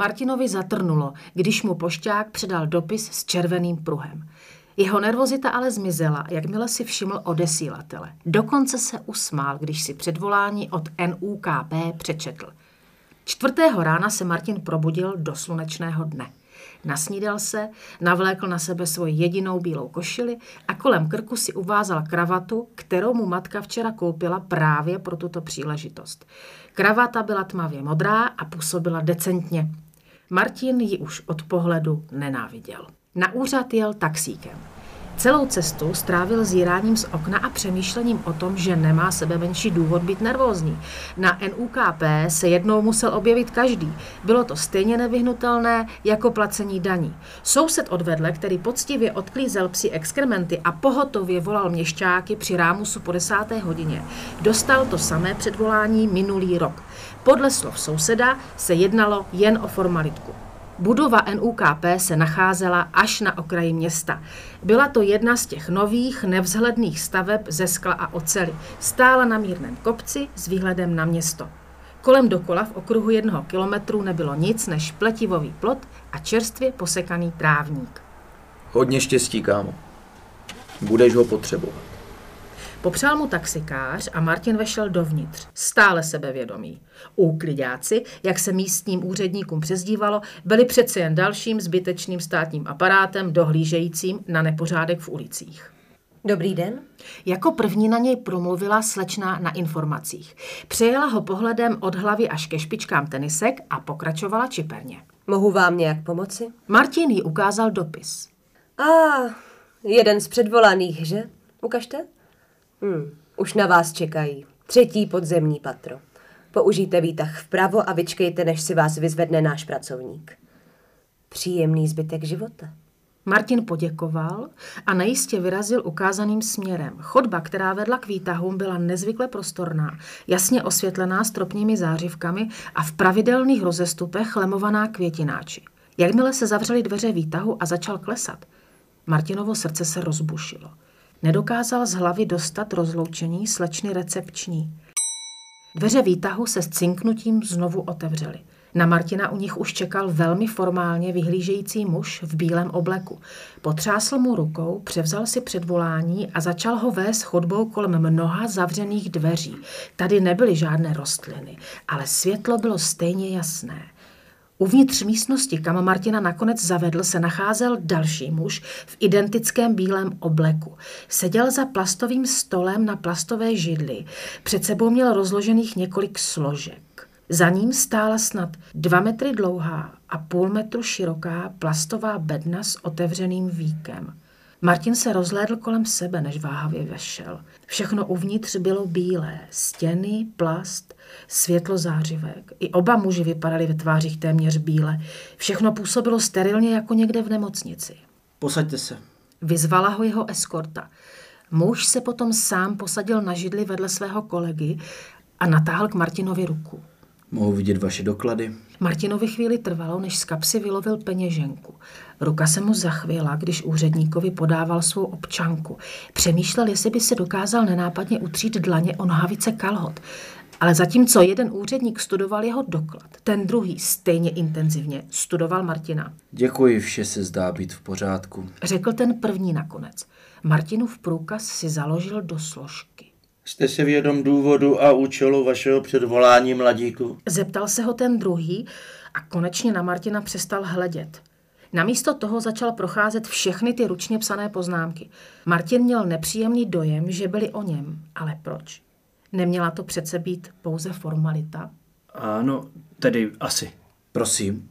Martinovi zatrnulo, když mu pošťák předal dopis s červeným pruhem. Jeho nervozita ale zmizela, jakmile si všiml odesílatele. Dokonce se usmál, když si předvolání od NUKP přečetl. Čtvrtého rána se Martin probudil do slunečného dne. Nasnídal se, navlékl na sebe svoji jedinou bílou košili a kolem krku si uvázal kravatu, kterou mu matka včera koupila právě pro tuto příležitost. Kravata byla tmavě modrá a působila decentně. Martin ji už od pohledu nenáviděl. Na úřad jel taxíkem. Celou cestu strávil zíráním z okna a přemýšlením o tom, že nemá sebe menší důvod být nervózní. Na NUKP se jednou musel objevit každý. Bylo to stejně nevyhnutelné jako placení daní. Soused odvedle, který poctivě odklízel psi exkrementy a pohotově volal měšťáky při rámusu po desáté hodině, dostal to samé předvolání minulý rok. Podle slov souseda se jednalo jen o formalitku. Budova NUKP se nacházela až na okraji města. Byla to jedna z těch nových, nevzhledných staveb ze skla a oceli. Stála na mírném kopci s výhledem na město. Kolem dokola v okruhu jednoho kilometru nebylo nic než pletivový plot a čerstvě posekaný trávník. Hodně štěstí, kámo. Budeš ho potřebovat. Popřál mu taxikář a Martin vešel dovnitř, stále sebevědomý. Úklidáci, jak se místním úředníkům přezdívalo, byli přece jen dalším zbytečným státním aparátem dohlížejícím na nepořádek v ulicích. Dobrý den. Jako první na něj promluvila slečna na informacích. Přejela ho pohledem od hlavy až ke špičkám tenisek a pokračovala čiperně. Mohu vám nějak pomoci? Martin jí ukázal dopis. A, ah, jeden z předvolaných, že? Ukažte. Hmm, už na vás čekají. Třetí podzemní patro. Použijte výtah vpravo a vyčkejte, než si vás vyzvedne náš pracovník. Příjemný zbytek života. Martin poděkoval a nejistě vyrazil ukázaným směrem. Chodba, která vedla k výtahům, byla nezvykle prostorná, jasně osvětlená stropními zářivkami a v pravidelných rozestupech lemovaná květináči. Jakmile se zavřely dveře výtahu a začal klesat, Martinovo srdce se rozbušilo. Nedokázal z hlavy dostat rozloučení slečny recepční. Dveře výtahu se s cinknutím znovu otevřely. Na Martina u nich už čekal velmi formálně vyhlížející muž v bílém obleku. Potřásl mu rukou, převzal si předvolání a začal ho vést chodbou kolem mnoha zavřených dveří. Tady nebyly žádné rostliny, ale světlo bylo stejně jasné. Uvnitř místnosti, kam Martina nakonec zavedl, se nacházel další muž v identickém bílém obleku. Seděl za plastovým stolem na plastové židli. Před sebou měl rozložených několik složek. Za ním stála snad dva metry dlouhá a půl metru široká plastová bedna s otevřeným víkem. Martin se rozhlédl kolem sebe, než váhavě vešel. Všechno uvnitř bylo bílé. Stěny, plast, světlo zářivek. I oba muži vypadali ve tvářích téměř bíle. Všechno působilo sterilně jako někde v nemocnici. Posaďte se. Vyzvala ho jeho eskorta. Muž se potom sám posadil na židli vedle svého kolegy a natáhl k Martinovi ruku. Mohu vidět vaše doklady? Martinovi chvíli trvalo, než z kapsy vylovil peněženku. Ruka se mu zachvěla, když úředníkovi podával svou občanku. Přemýšlel, jestli by se dokázal nenápadně utřít dlaně o nohavice kalhot. Ale zatímco jeden úředník studoval jeho doklad, ten druhý stejně intenzivně studoval Martina. Děkuji, vše se zdá být v pořádku. Řekl ten první nakonec. Martinův průkaz si založil do složky. Jste si vědom důvodu a účelu vašeho předvolání, mladíku? Zeptal se ho ten druhý a konečně na Martina přestal hledět. Namísto toho začal procházet všechny ty ručně psané poznámky. Martin měl nepříjemný dojem, že byli o něm. Ale proč? Neměla to přece být pouze formalita? Ano, tedy asi. Prosím.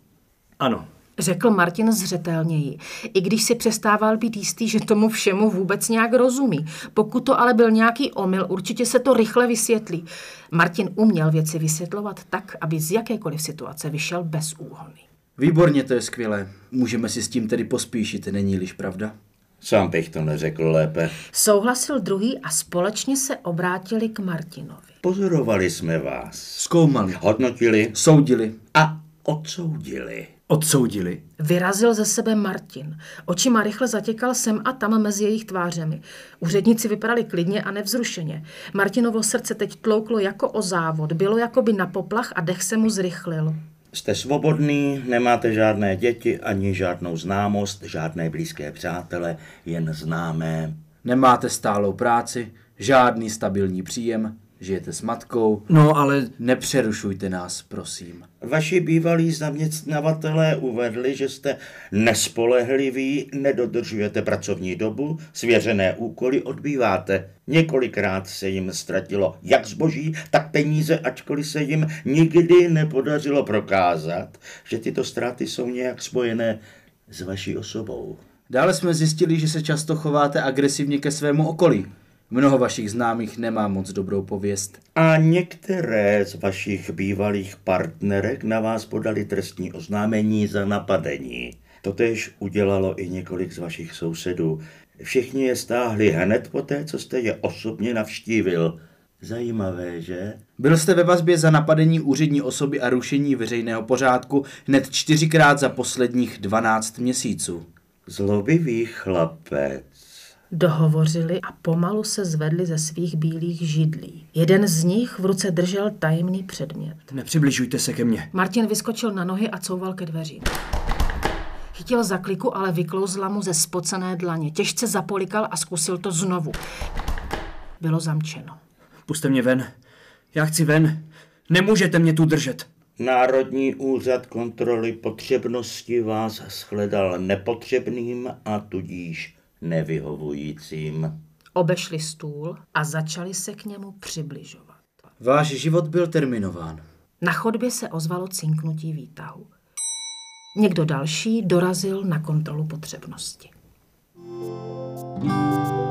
Ano, Řekl Martin zřetelněji, i když si přestával být jistý, že tomu všemu vůbec nějak rozumí. Pokud to ale byl nějaký omyl, určitě se to rychle vysvětlí. Martin uměl věci vysvětlovat tak, aby z jakékoliv situace vyšel bez úhony. Výborně, to je skvělé. Můžeme si s tím tedy pospíšit, není-liž pravda? Sám bych to neřekl lépe. Souhlasil druhý a společně se obrátili k Martinovi. Pozorovali jsme vás. Zkoumali, Hodnotili soudili, a odsoudili. odsoudili. Vyrazil ze sebe Martin. Očima rychle zatěkal sem a tam mezi jejich tvářemi. Úředníci vypadali klidně a nevzrušeně. Martinovo srdce teď tlouklo jako o závod, bylo jako by na poplach a dech se mu zrychlil. Jste svobodný, nemáte žádné děti, ani žádnou známost, žádné blízké přátele, jen známé. Nemáte stálou práci, žádný stabilní příjem, žijete s matkou. No, ale Nepřerušujte nás, prosím. Vaši bývalí zaměstnavatelé uvedli, že jste nespolehliví, nedodržujete pracovní dobu, svěřené úkoly odbýváte. Několikrát se jim ztratilo jak zboží, tak peníze, ačkoliv se jim nikdy nepodařilo prokázat, že tyto ztráty jsou nějak spojené s vaší osobou. Dále jsme zjistili, že se často chováte agresivně ke svému okolí. Mnoho vašich známých nemá moc dobrou pověst. A některé z vašich bývalých partnerek na vás podali trestní oznámení za napadení. Totež udělalo i několik z vašich sousedů. Všichni je stáhli hned poté, co jste je osobně navštívil. Zajímavé, že? Byl jste ve vazbě za napadení úřední osoby a rušení veřejného pořádku hned čtyřikrát za posledních 12 měsíců. Zlobivý chlapec. Dohovořili a pomalu se zvedli ze svých bílých židlí. Jeden z nich v ruce držel tajemný předmět. nepřibližujte se ke mně. Martin vyskočil na nohy a couval ke dveřím. Chytil za kliku, ale vyklouzla mu ze spocené dlaně. Těžce zapolikal a zkusil to znovu. Bylo zamčeno. Puste mě ven. Já chci ven. Nemůžete mě tu držet. Národní úřad kontroly potřebnosti vás shledal nepotřebným a tudíž nevyhovujícím. Obešli stůl a začali se k němu přibližovat. Váš život byl terminován. Na chodbě se ozvalo cinknutí výtahu. Někdo další dorazil na kontrolu potřebnosti. thank you